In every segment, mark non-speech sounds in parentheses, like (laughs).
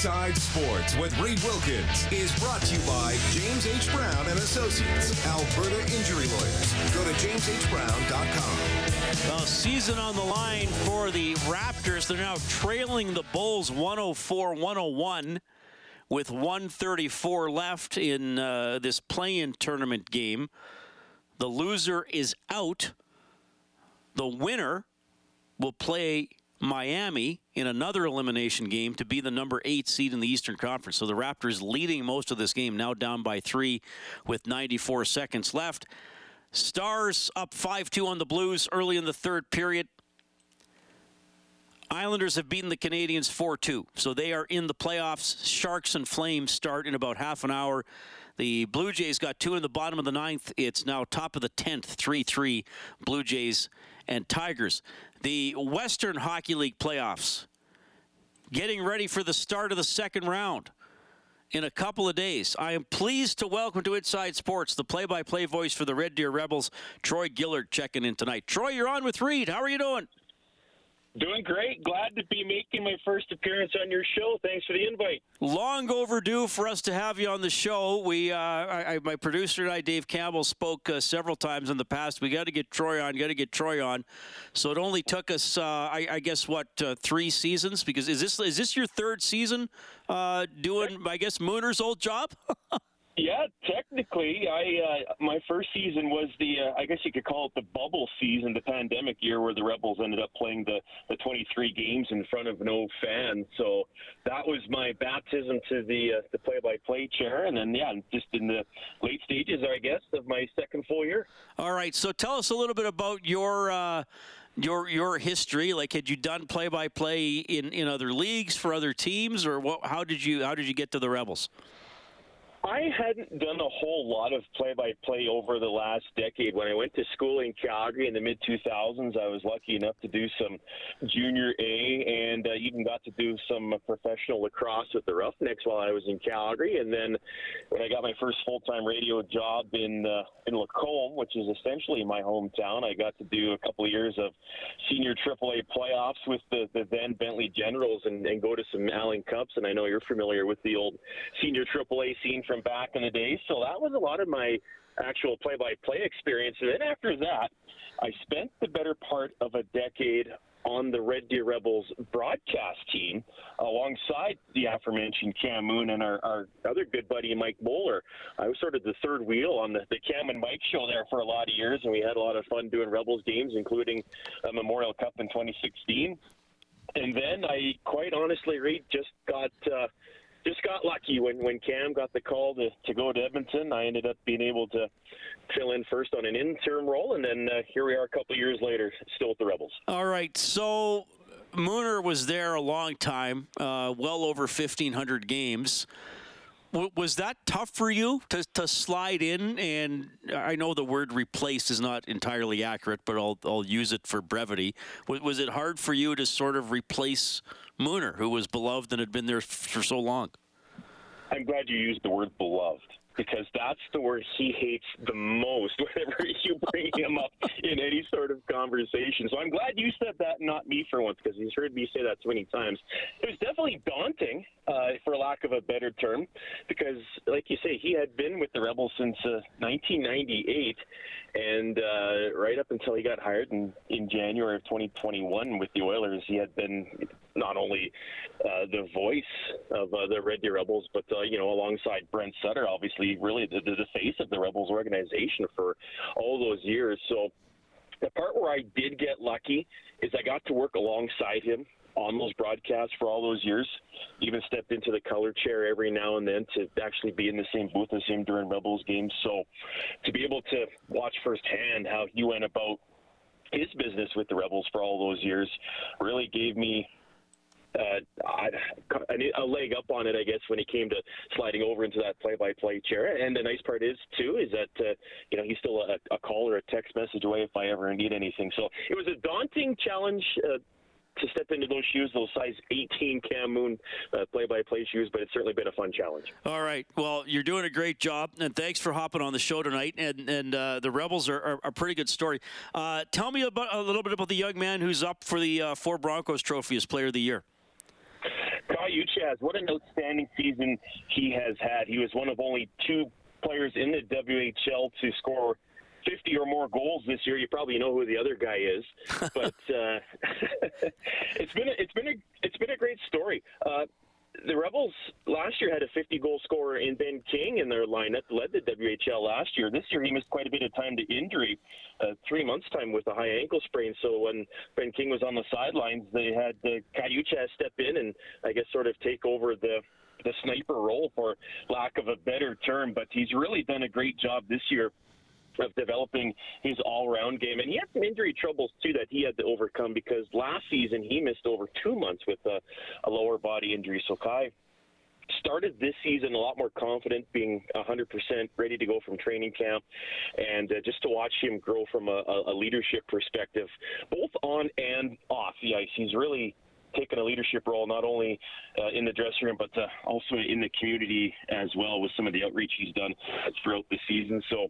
Inside Sports with Reed Wilkins is brought to you by James H. Brown and Associates, Alberta Injury Lawyers. Go to jameshbrown.com. Well, season on the line for the Raptors. They're now trailing the Bulls 104-101 with 134 left in uh, this play-in tournament game. The loser is out. The winner will play Miami in another elimination game to be the number eight seed in the Eastern Conference. So the Raptors leading most of this game, now down by three with 94 seconds left. Stars up 5 2 on the Blues early in the third period. Islanders have beaten the Canadiens 4 2, so they are in the playoffs. Sharks and Flames start in about half an hour. The Blue Jays got two in the bottom of the ninth. It's now top of the 10th, 3 3, Blue Jays and Tigers. The Western Hockey League playoffs getting ready for the start of the second round in a couple of days. I am pleased to welcome to Inside Sports the play by play voice for the Red Deer Rebels, Troy Gillard, checking in tonight. Troy, you're on with Reed. How are you doing? Doing great. Glad to be making my first appearance on your show. Thanks for the invite. Long overdue for us to have you on the show. We, uh, I, my producer and I, Dave Campbell, spoke uh, several times in the past. We got to get Troy on. Got to get Troy on. So it only took us, uh, I, I, guess, what uh, three seasons? Because is this is this your third season uh, doing? I guess Mooner's old job. (laughs) Yeah, technically, I uh, my first season was the uh, I guess you could call it the bubble season, the pandemic year where the Rebels ended up playing the the 23 games in front of no fans. So that was my baptism to the uh, the play-by-play chair, and then yeah, just in the late stages, I guess, of my second full year. All right, so tell us a little bit about your. Uh your your history like had you done play by play in in other leagues for other teams or what how did you how did you get to the rebels I hadn't done a whole lot of play by play over the last decade. When I went to school in Calgary in the mid 2000s, I was lucky enough to do some junior A and uh, even got to do some professional lacrosse with the Roughnecks while I was in Calgary. And then when I got my first full time radio job in, uh, in Lacombe, which is essentially my hometown, I got to do a couple of years of senior AAA playoffs with the, the then Bentley Generals and, and go to some Allen Cups. And I know you're familiar with the old senior AAA scene from back in the day. So that was a lot of my actual play-by-play experience. And then after that, I spent the better part of a decade on the Red Deer Rebels broadcast team alongside the aforementioned Cam Moon and our, our other good buddy Mike Bowler. I was sort of the third wheel on the, the Cam and Mike show there for a lot of years, and we had a lot of fun doing Rebels games, including a Memorial Cup in 2016. And then I quite honestly, Reed, just got uh, just got lucky when when Cam got the call to to go to Edmonton. I ended up being able to fill in first on an interim role, and then uh, here we are a couple years later, still with the Rebels. All right, so. Mooner was there a long time, uh, well over 1,500 games. W- was that tough for you to, to slide in? And I know the word replace is not entirely accurate, but I'll, I'll use it for brevity. W- was it hard for you to sort of replace Mooner, who was beloved and had been there for so long. I'm glad you used the word beloved because that's the word he hates the most (laughs) whenever you bring him up in any sort of conversation. So I'm glad you said that, not me for once, because he's heard me say that so many times. It was definitely daunting, uh, for lack of a better term, because, like you say, he had been with the Rebels since uh, 1998 and uh, right up until he got hired in, in January of 2021 with the Oilers, he had been not only uh, the voice of uh, the Red Deer Rebels, but uh, you know, alongside Brent Sutter, obviously, really the, the face of the Rebels organization for all those years. So the part where I did get lucky is I got to work alongside him on those broadcasts for all those years. Even stepped into the color chair every now and then to actually be in the same booth as him during Rebels games. So to be able to watch firsthand how he went about his business with the Rebels for all those years really gave me uh, an a leg up on it, I guess, when he came to sliding over into that play-by-play chair. And the nice part is too is that uh, you know he's still a, a call or a text message away if I ever need anything. So it was a daunting challenge. Uh, to step into those shoes, those size 18 Cam Moon uh, play-by-play shoes, but it's certainly been a fun challenge. All right. Well, you're doing a great job, and thanks for hopping on the show tonight. And and uh, the Rebels are, are, a pretty good story. Uh, tell me about a little bit about the young man who's up for the uh, Four Broncos Trophy as Player of the Year. Kai Uchacz, what an outstanding season he has had. He was one of only two players in the WHL to score 50 or more goals this year. You probably know who the other guy is, (laughs) but uh, (laughs) it's been a, it's been a it's been a great story. Uh, the Rebels last year had a 50 goal scorer in Ben King in their lineup, led the WHL last year. This year he missed quite a bit of time to injury, uh, three months time with a high ankle sprain. So when Ben King was on the sidelines, they had uh, Kai Uchacz step in and I guess sort of take over the the sniper role, for lack of a better term. But he's really done a great job this year of developing his all-round game. And he had some injury troubles too that he had to overcome because last season he missed over two months with a, a lower body injury. So Kai started this season a lot more confident, being 100% ready to go from training camp, and uh, just to watch him grow from a, a leadership perspective, both on and off the ice. He's really taken a leadership role not only uh, in the dressing room but uh, also in the community as well with some of the outreach he's done throughout the season. So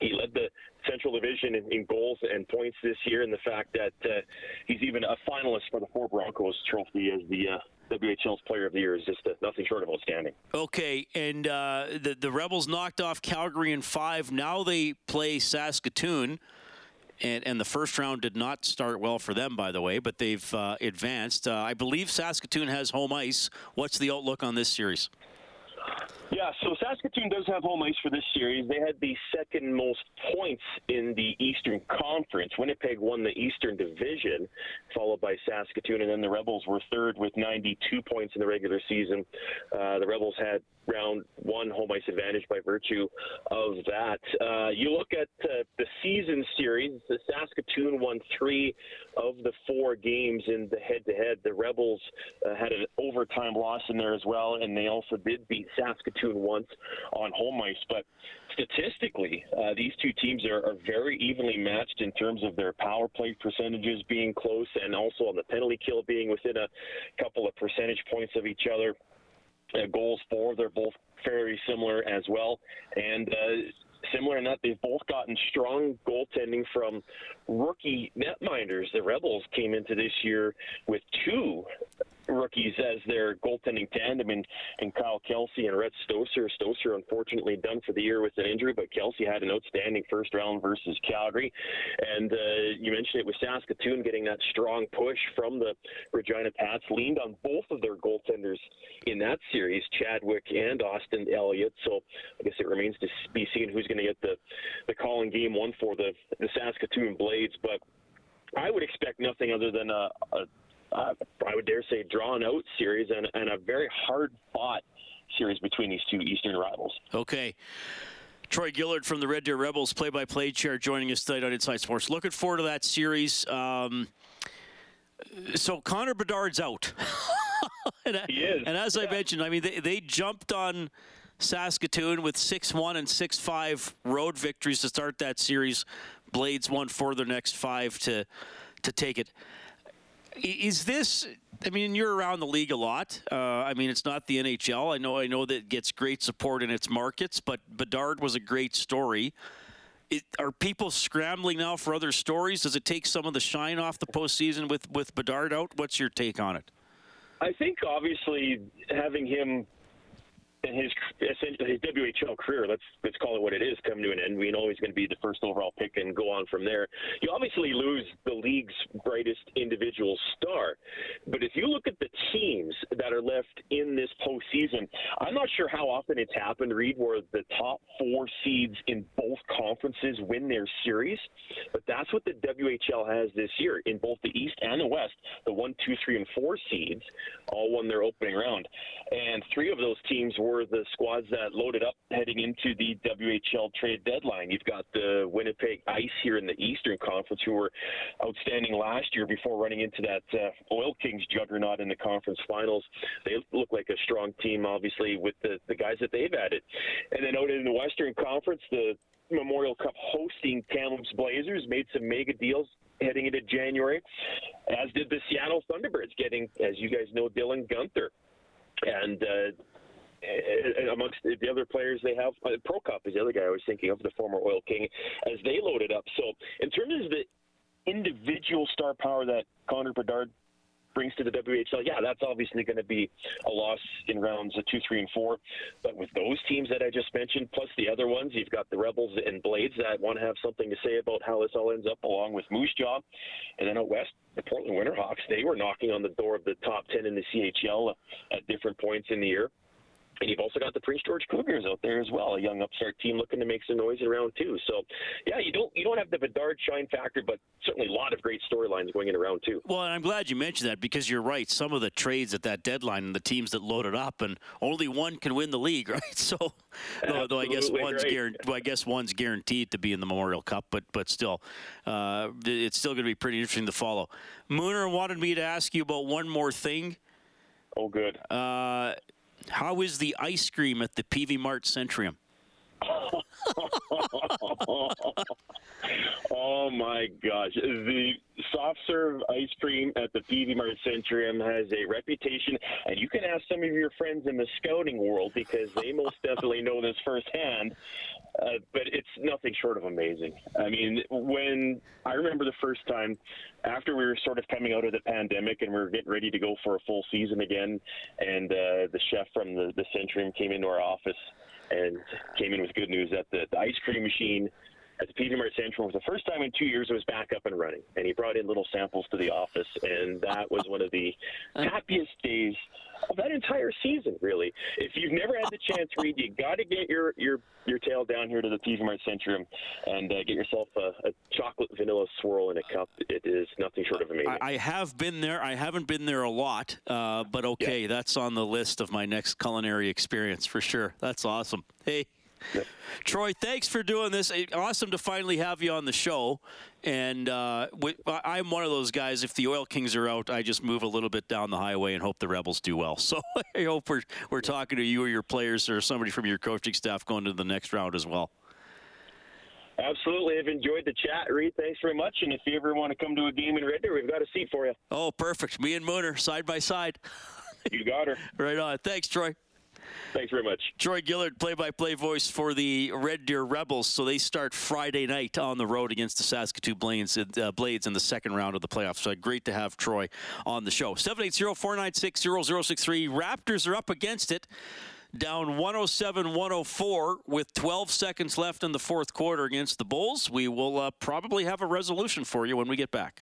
he led the Central Division in, in, goals and points this year, and the fact that uh, he's even a finalist for the Four Broncos Trophy as the uh, WHL's Player of the Year is just uh, nothing short of outstanding. Okay, and uh, the the Rebels knocked off Calgary in five. Now they play Saskatoon. And, and the first round did not start well for them, by the way, but they've uh, advanced. Uh, I believe Saskatoon has home ice. What's the outlook on this series? Yeah, so Saskatoon does have home ice for this series. They had the second most points in the Eastern Conference. Winnipeg won the Eastern Division, followed by Saskatoon, and then the Rebels were third with 92 points in the regular season. Uh, the Rebels had round one home ice advantage by virtue of that. Uh, you look at uh, the season series, the Saskatoon won three of the four games in the head to head. The Rebels uh, had an overtime loss in there as well, and they also did beat Saskatoon once on home ice. But statistically, uh, these two teams are, are, very evenly matched in terms of their power play percentages being close and also on the penalty kill being within a couple of percentage points of each other. Uh, goals for, they're both very similar as well. And uh, similar in that they've both gotten strong goaltending from rookie netminders. The Rebels came into this year with two rookies as their goaltending tandem and, in Kyle Kelsey and Rhett Stoesz. Stoesz, unfortunately, done for the year with an injury, but Kelsey had an outstanding first round versus Calgary. And uh, you mentioned it with Saskatoon getting that strong push from the Regina Pats, leaned on both of their goaltenders in that series, Chadwick and Austin Elliott. So I guess it remains to be seen who's going to get the, the call in game one for the, the Saskatoon Blades. But I would expect nothing other than a, a uh, I would dare say, drawn out series and, and a very hard fought series between these two Eastern rivals. Okay. Troy Gillard from the Red Deer Rebels play by play chair joining us tonight on Inside Sports. Looking forward to that series. Um, so Connor Bedard's out. (laughs) and, he is. And as yeah. I mentioned, I mean, they, they jumped on Saskatoon with 6 1 and 6 5 road victories to start that series. Blades won for their next five to, to take it. Is this? I mean, you're around the league a lot. Uh, I mean, it's not the NHL. I know. I know that it gets great support in its markets, but Bedard was a great story. It, are people scrambling now for other stories? Does it take some of the shine off the postseason with with Bedard out? What's your take on it? I think obviously having him his essentially his WHL career, let's let's call it what it is, come to an end. We know he's going to be the first overall pick and go on from there. You obviously lose the league's brightest individual star, but if you look at the teams that are left in this postseason, I'm not sure how often it's happened, Reed, where the top four seeds in both conferences win their series, but that's what the WHL has this year in both the East and the West. The one, two, three, and four seeds all won their opening round. and three of those teams were the squads that loaded up heading into the WHL trade deadline. You've got the Winnipeg Ice here in the Eastern Conference, who were outstanding last year before running into that uh, Oil Kings juggernaut in the conference finals. They look like a strong team, obviously, with the, the guys that they've added. And then out in the Western Conference, the Memorial Cup hosting Kamloops Blazers made some mega deals heading into January, as did the Seattle Thunderbirds, getting, as you guys know, Dylan Guenther. And uh, amongst the other players they have, uh, Prokop is the other guy I was thinking of, the former Oil King, as they loaded up. So, in terms of the individual star power that Connor Bedard brings to the WHL, yeah, that's obviously going to be a loss in rounds of two, three, and four. But with those teams that I just mentioned, plus the other ones, you've got the Rebels and Blades that want to have something to say about how this all ends up, along with Moose Jaw. And then out west, the Portland Winterhawks, they were knocking on the door of the top 10 in the CHL at different points in the year. And you've also got the Prince George Cougars out there as well, a young upstart team looking to make some noise in round two. So, yeah, you don't you don't have the Bedard shine factor, but certainly a lot of great storylines going into round two. Well, and I'm glad you mentioned that because you're right. Some of the trades at that deadline and the teams that loaded up, and only one can win the league, (laughs) right? So, though, though I guess one's right. guaranteed, well, I guess one's guaranteed to be in the Memorial Cup, but but still, uh, it's still going to be pretty interesting to follow. Mooner wanted me to ask you about one more thing. Oh, good. Uh, how is the ice cream at the Peavey Mart Centrium? (laughs) oh my gosh. The soft serve ice cream at the Peavey Mart Centrium has a reputation, and you can ask some of your friends in the scouting world because they most definitely know this firsthand. Uh, but it's nothing short of amazing. I mean, when I remember the first time after we were sort of coming out of the pandemic and we were getting ready to go for a full season again, and uh, the chef from the, the Centrium came into our office and came in with good news that the, the ice cream machine at the Peavey Mart Centrium was the first time in two years it was back up and running. And he brought in little samples to the office, and that was one of the happiest days of that entire season, really. If you've never had the chance, Reed, you got to get your, your, your tail down here to the Peavey Mart Centrium and uh, get yourself a, a, chocolate vanilla swirl in a cup. It is nothing short of amazing. I, I have been there. I haven't been there a lot, uh, but okay, yeah. that's on the list of my next culinary experience for sure. That's awesome. Hey. Yep. Troy, thanks for doing this. Awesome to finally have you on the show. And uh, we, I'm one of those guys. If the Oil Kings are out, I just move a little bit down the highway and hope the Rebels do well. (laughs) So I hope we're we're talking to you or your players or somebody from your coaching staff going to the next round as well. Absolutely. I've enjoyed the chat, Reed. Thanks very much. And if you ever want to come to a game in Red Deer, we've got a seat for you. Oh, perfect. Me and Mooner side by side. You got her. (laughs) right on. Thanks, Troy. Thanks very much. Troy Gillard, play-by-play voice for the Red Deer Rebels. So they start Friday night on the road against the Saskatoon Blades, uh, Blades in the second round of the playoffs. So great to have Troy on the show. 780-496-0063. Raptors are up against it. Down 107-104 with 12 seconds left in the fourth quarter against the Bulls. We will uh, probably have a resolution for you when we get back.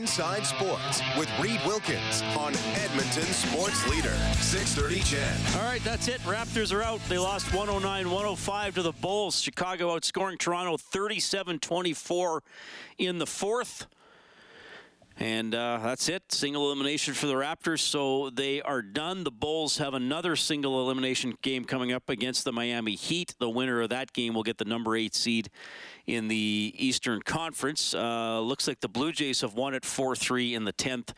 Inside Sports with Reed Wilkins on Edmonton Sports Leader, 630 CHED. All right, that's it. Raptors are out. They lost 109-105 to the Bulls. Chicago outscoring Toronto 37-24 in the fourth. And uh, that's it. Single elimination for the Raptors. So they are done. The Bulls have another single elimination game coming up against the Miami Heat. The winner of that game will get the number eight seed in the Eastern Conference. Uh, looks like the Blue Jays have won it 4 3 in the 10th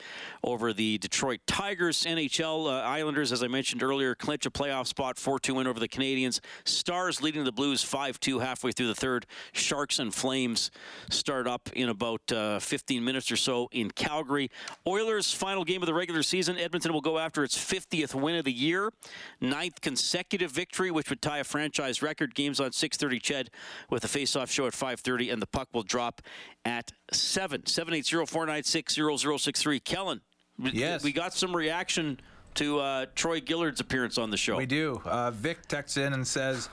over the Detroit Tigers. NHL uh, Islanders, as I mentioned earlier, clinch a playoff spot 4 2 win over the Canadiens. Stars leading the Blues 5 2 halfway through the third. Sharks and Flames start up in about uh, 15 minutes or so in Calgary. Oilers' final game of the regular season. Edmonton will go after its 50th win of the year, ninth consecutive victory, which would tie a franchise record. Games on 6:30. Ched with a face-off show at 5:30, and the puck will drop at seven. Seven eight zero four nine six zero zero six three. Kellen, we- Yes. we got some reaction to uh, Troy Gillard's appearance on the show. We do. Uh, Vic texts in and says,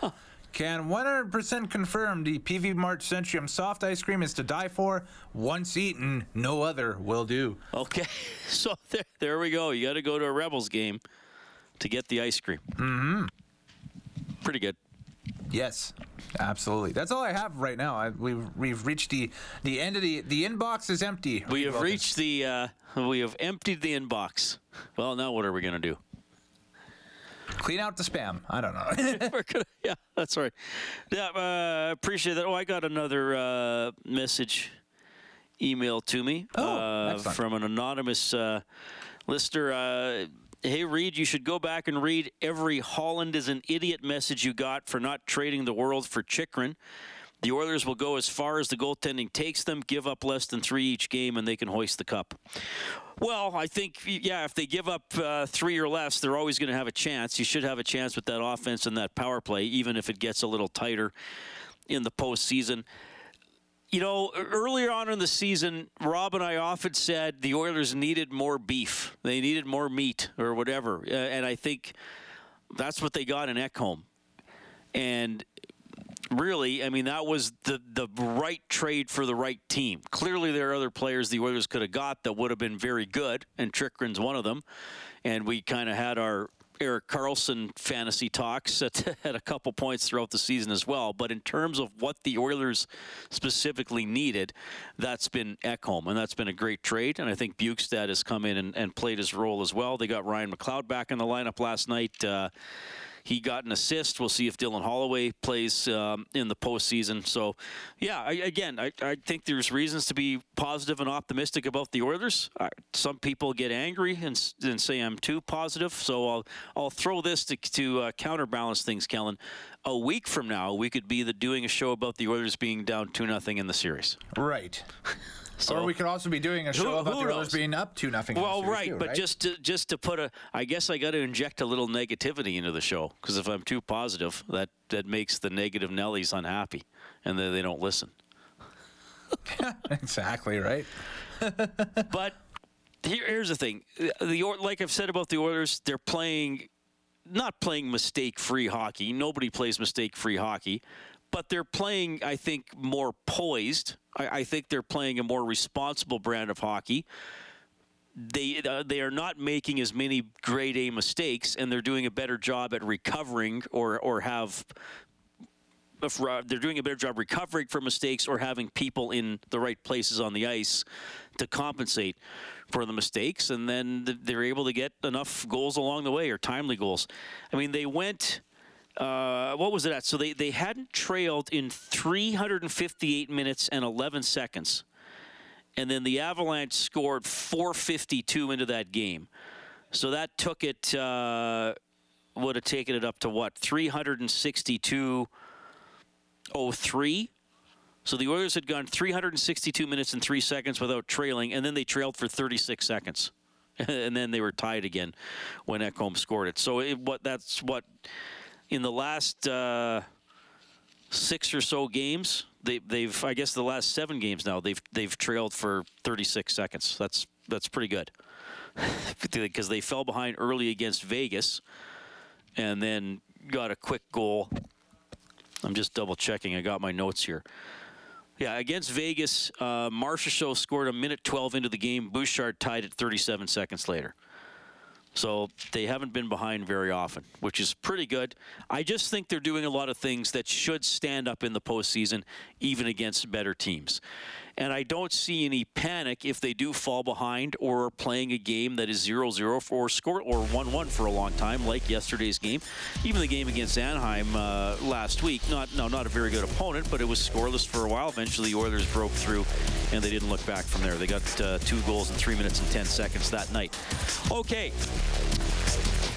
"Can 100% confirm the Peavey Mart Centrium soft ice cream is to die for? Once eaten, no other will do." Okay, (laughs) so there, there we go. You got to go to a Rebels game to get the ice cream. Mm-hmm. Pretty good. Yes, absolutely. That's all I have right now. I, we've we've reached the the end of the the inbox is empty. We have reached the. Uh, we have emptied the inbox. Well, now what are we gonna do? Clean out the spam. I don't know. (laughs) (laughs) Gonna, yeah, that's right. Yeah, uh, appreciate that. Oh, I got another uh, message email to me Oh, uh, from an anonymous uh, listener. Uh, hey, Reed, you should go back and read every Holland is an idiot message you got for not trading the world for Chychrun. The Oilers will go as far as the goaltending takes them, give up less than three each game, and they can hoist the cup. Well, I think, yeah, if they give up uh, three or less, they're always going to have a chance. You should have a chance with that offense and that power play, even if it gets a little tighter in the postseason. You know, earlier on in the season, Rob and I often said the Oilers needed more beef. They needed more meat or whatever. Uh, and I think that's what they got in Ekholm. And really, I mean, that was the, the right trade for the right team. Clearly, there are other players the Oilers could have got that would have been very good, and Chychrun's one of them. And we kind of had our Erik Karlsson fantasy talks at, (laughs) at a couple points throughout the season as well. But in terms of what the Oilers specifically needed, that's been Ekholm, and that's been a great trade. And I think Bjugstad has come in and, and played his role as well. They got Ryan McLeod back in the lineup last night. Uh, he got an assist. We'll see if Dylan Holloway plays um, in the postseason. So, yeah, I, again, I, I think there's reasons to be positive and optimistic about the Oilers. Some people get angry and, and say I'm too positive. So I'll I'll throw this to, to uh, counterbalance things, Kellen. A week from now, we could be the, doing a show about the Oilers being down two nothing in the series. right. (laughs) So, or we could also be doing a show Who- about who the Oilers being up to nothing. Well, right, too, but just to, just to put a, I guess I got to inject a little negativity into the show because if I'm too positive, that that makes the negative Nellies unhappy, and then they don't listen. (laughs) exactly right. (laughs) But here, here's the thing: the like I've said about the Oilers, they're playing not playing mistake-free hockey. Nobody plays mistake-free hockey, but they're playing, I think, more poised. I, I think they're playing a more responsible brand of hockey. They uh, they are not making as many grade A mistakes, and they're doing a better job at recovering or or have they're doing a better job recovering from mistakes or having people in the right places on the ice to compensate for the mistakes, and then th- they're able to get enough goals along the way or timely goals. I mean, they went. Uh, what was it at? So they, they hadn't trailed in 358 minutes and 11 seconds. And then the Avalanche scored 452 into that game. So that took it, uh, would have taken it up to what? 362 03. So the Oilers had gone 362 minutes and three seconds without trailing, and then they trailed for 36 seconds, (laughs) and then they were tied again when Ekholm scored it. So it, what that's what in the last uh, six or so games they, they've I guess the last seven games now they've they've trailed for 36 seconds. That's that's pretty good (laughs) because they fell behind early against Vegas, and then got a quick goal I'm just double checking. I got my notes here. Yeah, against Vegas, uh, Marcia scored a minute 12 into the game. Bouchard tied it 37 seconds later. So they haven't been behind very often, which is pretty good. I just think they're doing a lot of things that should stand up in the postseason, even against better teams. And I don't see any panic if they do fall behind or are playing a game that is 0-0 or score or 1-1 for a long time, like yesterday's game. Even the game against Anaheim uh, last week, not no, not a very good opponent, but it was scoreless for a while. Eventually, the Oilers broke through, and they didn't look back from there. They got uh, two goals in three minutes and 10 seconds that night. Okay.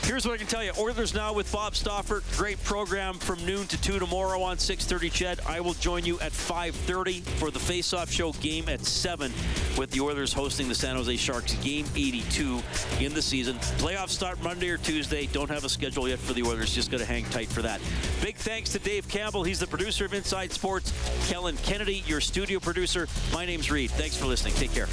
Here's what I can tell you. Oilers Now with Bob Stauffer. Great program from noon to 2 tomorrow on 630 Ched. I will join you at 5.30 for the face-off show game at 7 with the Oilers hosting the San Jose Sharks game 82 in the season. Playoffs start Monday or Tuesday. Don't have a schedule yet for the Oilers. Just got to hang tight for that. Big thanks to Dave Campbell. He's the producer of Inside Sports. Kellen Kennedy, your studio producer. My name's Reed. Thanks for listening. Take care.